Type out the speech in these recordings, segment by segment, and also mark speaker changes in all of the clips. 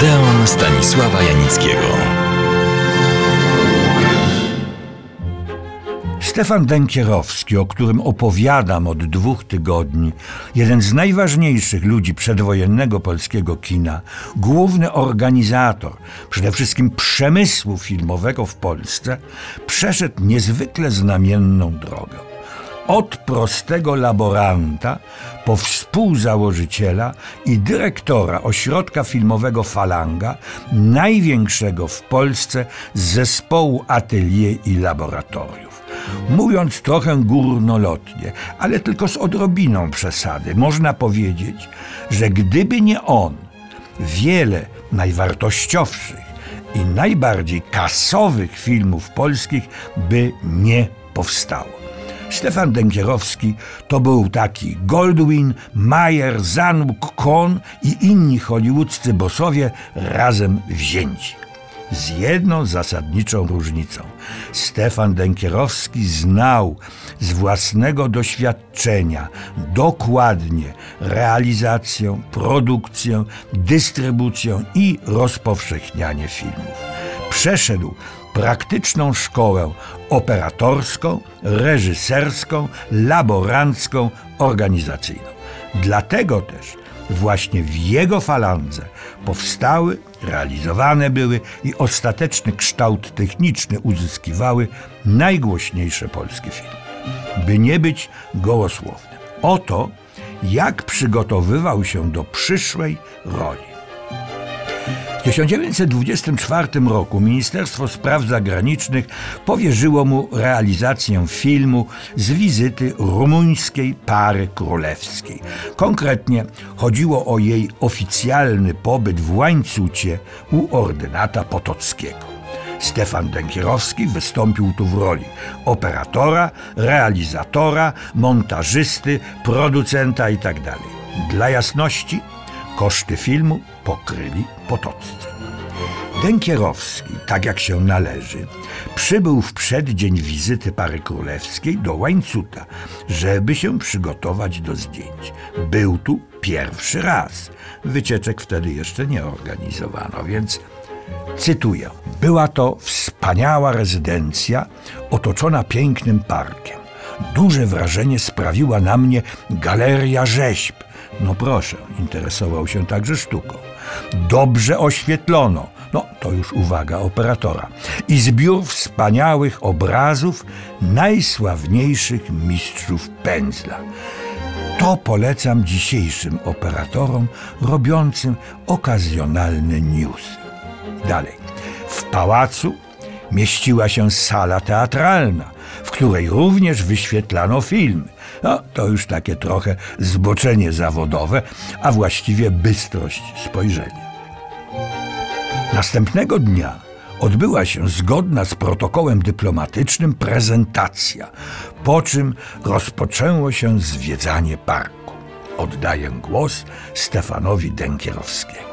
Speaker 1: Odeon Stanisława Janickiego.
Speaker 2: Stefan Denkierowski, o którym opowiadam od dwóch tygodni, jeden z najważniejszych ludzi przedwojennego polskiego kina, główny organizator przede wszystkim przemysłu filmowego w Polsce, przeszedł niezwykle znamienną drogę od prostego laboranta po współzałożyciela i dyrektora ośrodka filmowego Falanga, największego w Polsce zespołu atelier i laboratoriów. Mówiąc trochę górnolotnie, ale tylko z odrobiną przesady, można powiedzieć, że gdyby nie on, wiele najwartościowszych i najbardziej kasowych filmów polskich by nie powstało. Stefan Denkierowski to był taki Goldwyn, Mayer, Zanuk, Kohn i inni hollywoodzcy bosowie razem wzięci. Z jedną zasadniczą różnicą. Stefan Denkierowski znał z własnego doświadczenia dokładnie realizację, produkcję, dystrybucję i rozpowszechnianie filmów. Przeszedł praktyczną szkołę operatorską, reżyserską, laborancką, organizacyjną. Dlatego też właśnie w jego falandze powstały, realizowane były i ostateczny kształt techniczny uzyskiwały najgłośniejsze polskie filmy. By nie być gołosłownym. Oto jak przygotowywał się do przyszłej roli. W 1924 roku Ministerstwo Spraw Zagranicznych powierzyło mu realizację filmu z wizyty rumuńskiej pary królewskiej. Konkretnie chodziło o jej oficjalny pobyt w Łańcucie u ordynata Potockiego. Stefan Denkierowski wystąpił tu w roli operatora, realizatora, montażysty, producenta itd. Tak Dla jasności, Koszty filmu pokryli potoccy. Denkierowski, tak jak się należy, przybył w przeddzień wizyty pary królewskiej do Łańcuta, żeby się przygotować do zdjęć. Był tu pierwszy raz. Wycieczek wtedy jeszcze nie organizowano, więc cytuję. Była to wspaniała rezydencja otoczona pięknym parkiem. Duże wrażenie sprawiła na mnie galeria rzeźb, no proszę, interesował się także sztuką. Dobrze oświetlono, no to już uwaga operatora, i zbiór wspaniałych obrazów najsławniejszych mistrzów pędzla. To polecam dzisiejszym operatorom robiącym okazjonalne newsy. Dalej. W pałacu mieściła się sala teatralna, w której również wyświetlano filmy. No, to już takie trochę zboczenie zawodowe, a właściwie bystrość spojrzenia. Następnego dnia odbyła się zgodna z protokołem dyplomatycznym prezentacja, po czym rozpoczęło się zwiedzanie parku. Oddaję głos Stefanowi Denkierowskiemu.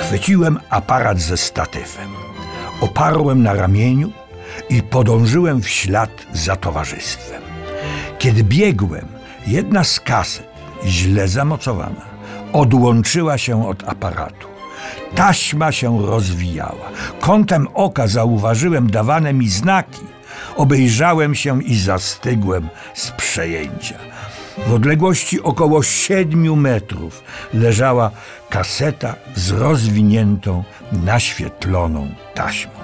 Speaker 2: Chwyciłem aparat ze statywem, oparłem na ramieniu i podążyłem w ślad za towarzystwem. Kiedy biegłem, jedna z kaset, źle zamocowana, odłączyła się od aparatu. Taśma się rozwijała. Kątem oka zauważyłem dawane mi znaki. Obejrzałem się i zastygłem z przejęcia. W odległości około siedmiu metrów leżała kaseta z rozwiniętą, naświetloną taśmą.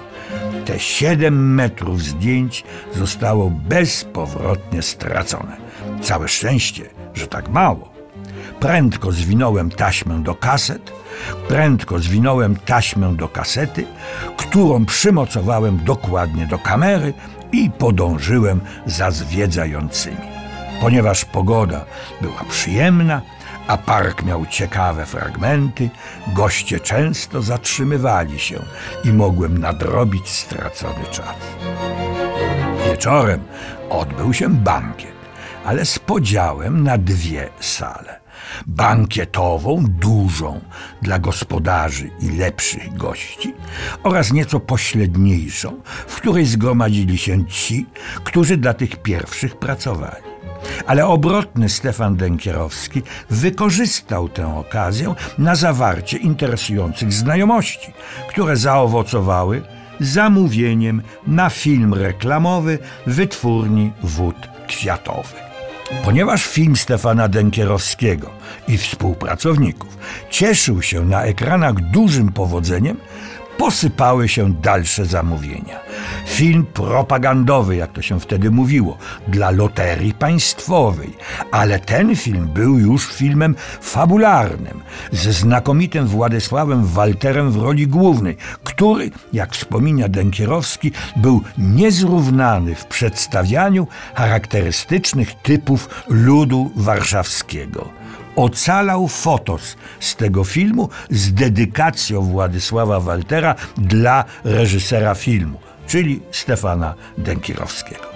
Speaker 2: Te siedem metrów zdjęć zostało bezpowrotnie stracone. Całe szczęście, że tak mało. Prędko zwinąłem taśmę do kaset, prędko zwinąłem taśmę do kasety, którą przymocowałem dokładnie do kamery i podążyłem za zwiedzającymi. Ponieważ pogoda była przyjemna, a park miał ciekawe fragmenty, goście często zatrzymywali się i mogłem nadrobić stracony czas. Wieczorem odbył się bankiet, ale z podziałem na dwie sale. Bankietową, dużą dla gospodarzy i lepszych gości oraz nieco pośredniejszą, w której zgromadzili się ci, którzy dla tych pierwszych pracowali. Ale obrotny Stefan Denkierowski wykorzystał tę okazję na zawarcie interesujących znajomości, które zaowocowały zamówieniem na film reklamowy wytwórni wód kwiatowych. Ponieważ film Stefana Denkierowskiego i współpracowników cieszył się na ekranach dużym powodzeniem, posypały się dalsze zamówienia. Film propagandowy, jak to się wtedy mówiło, dla loterii państwowej, ale ten film był już filmem fabularnym, ze znakomitym Władysławem Walterem w roli głównej, który, jak wspomina Denkierowski, był niezrównany w przedstawianiu charakterystycznych typów ludu warszawskiego ocalał fotos z tego filmu z dedykacją Władysława Waltera dla reżysera filmu, czyli Stefana Denkirowskiego.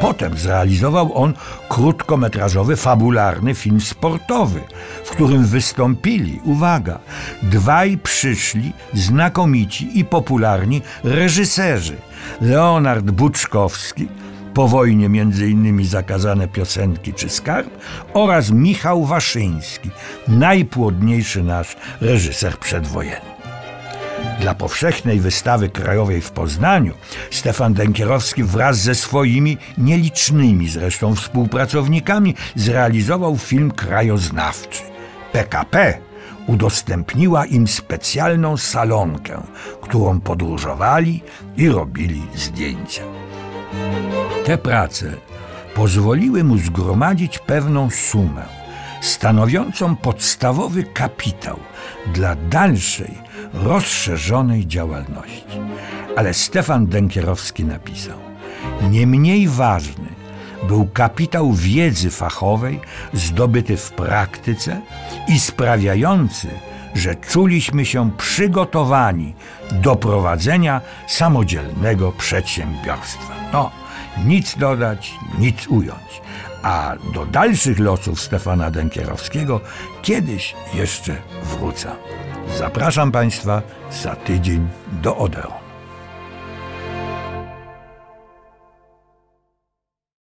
Speaker 2: Potem zrealizował on krótkometrażowy, fabularny film sportowy, w którym wystąpili, uwaga, dwaj przyszli, znakomici i popularni reżyserzy. Leonard Buczkowski, po wojnie innymi zakazane piosenki czy skarb oraz Michał Waszyński, najpłodniejszy nasz reżyser przedwojenny. Dla powszechnej wystawy krajowej w Poznaniu Stefan Denkierowski wraz ze swoimi nielicznymi zresztą współpracownikami zrealizował film krajoznawczy. PKP udostępniła im specjalną salonkę, którą podróżowali i robili zdjęcia. Te prace pozwoliły mu zgromadzić pewną sumę, stanowiącą podstawowy kapitał dla dalszej, rozszerzonej działalności. Ale Stefan Denkierowski napisał: Nie mniej ważny był kapitał wiedzy fachowej zdobyty w praktyce i sprawiający, że czuliśmy się przygotowani do prowadzenia samodzielnego przedsiębiorstwa. No, nic dodać, nic ująć. A do dalszych losów Stefana Denkierowskiego kiedyś jeszcze wrócę. Zapraszam Państwa za tydzień do Odeonu.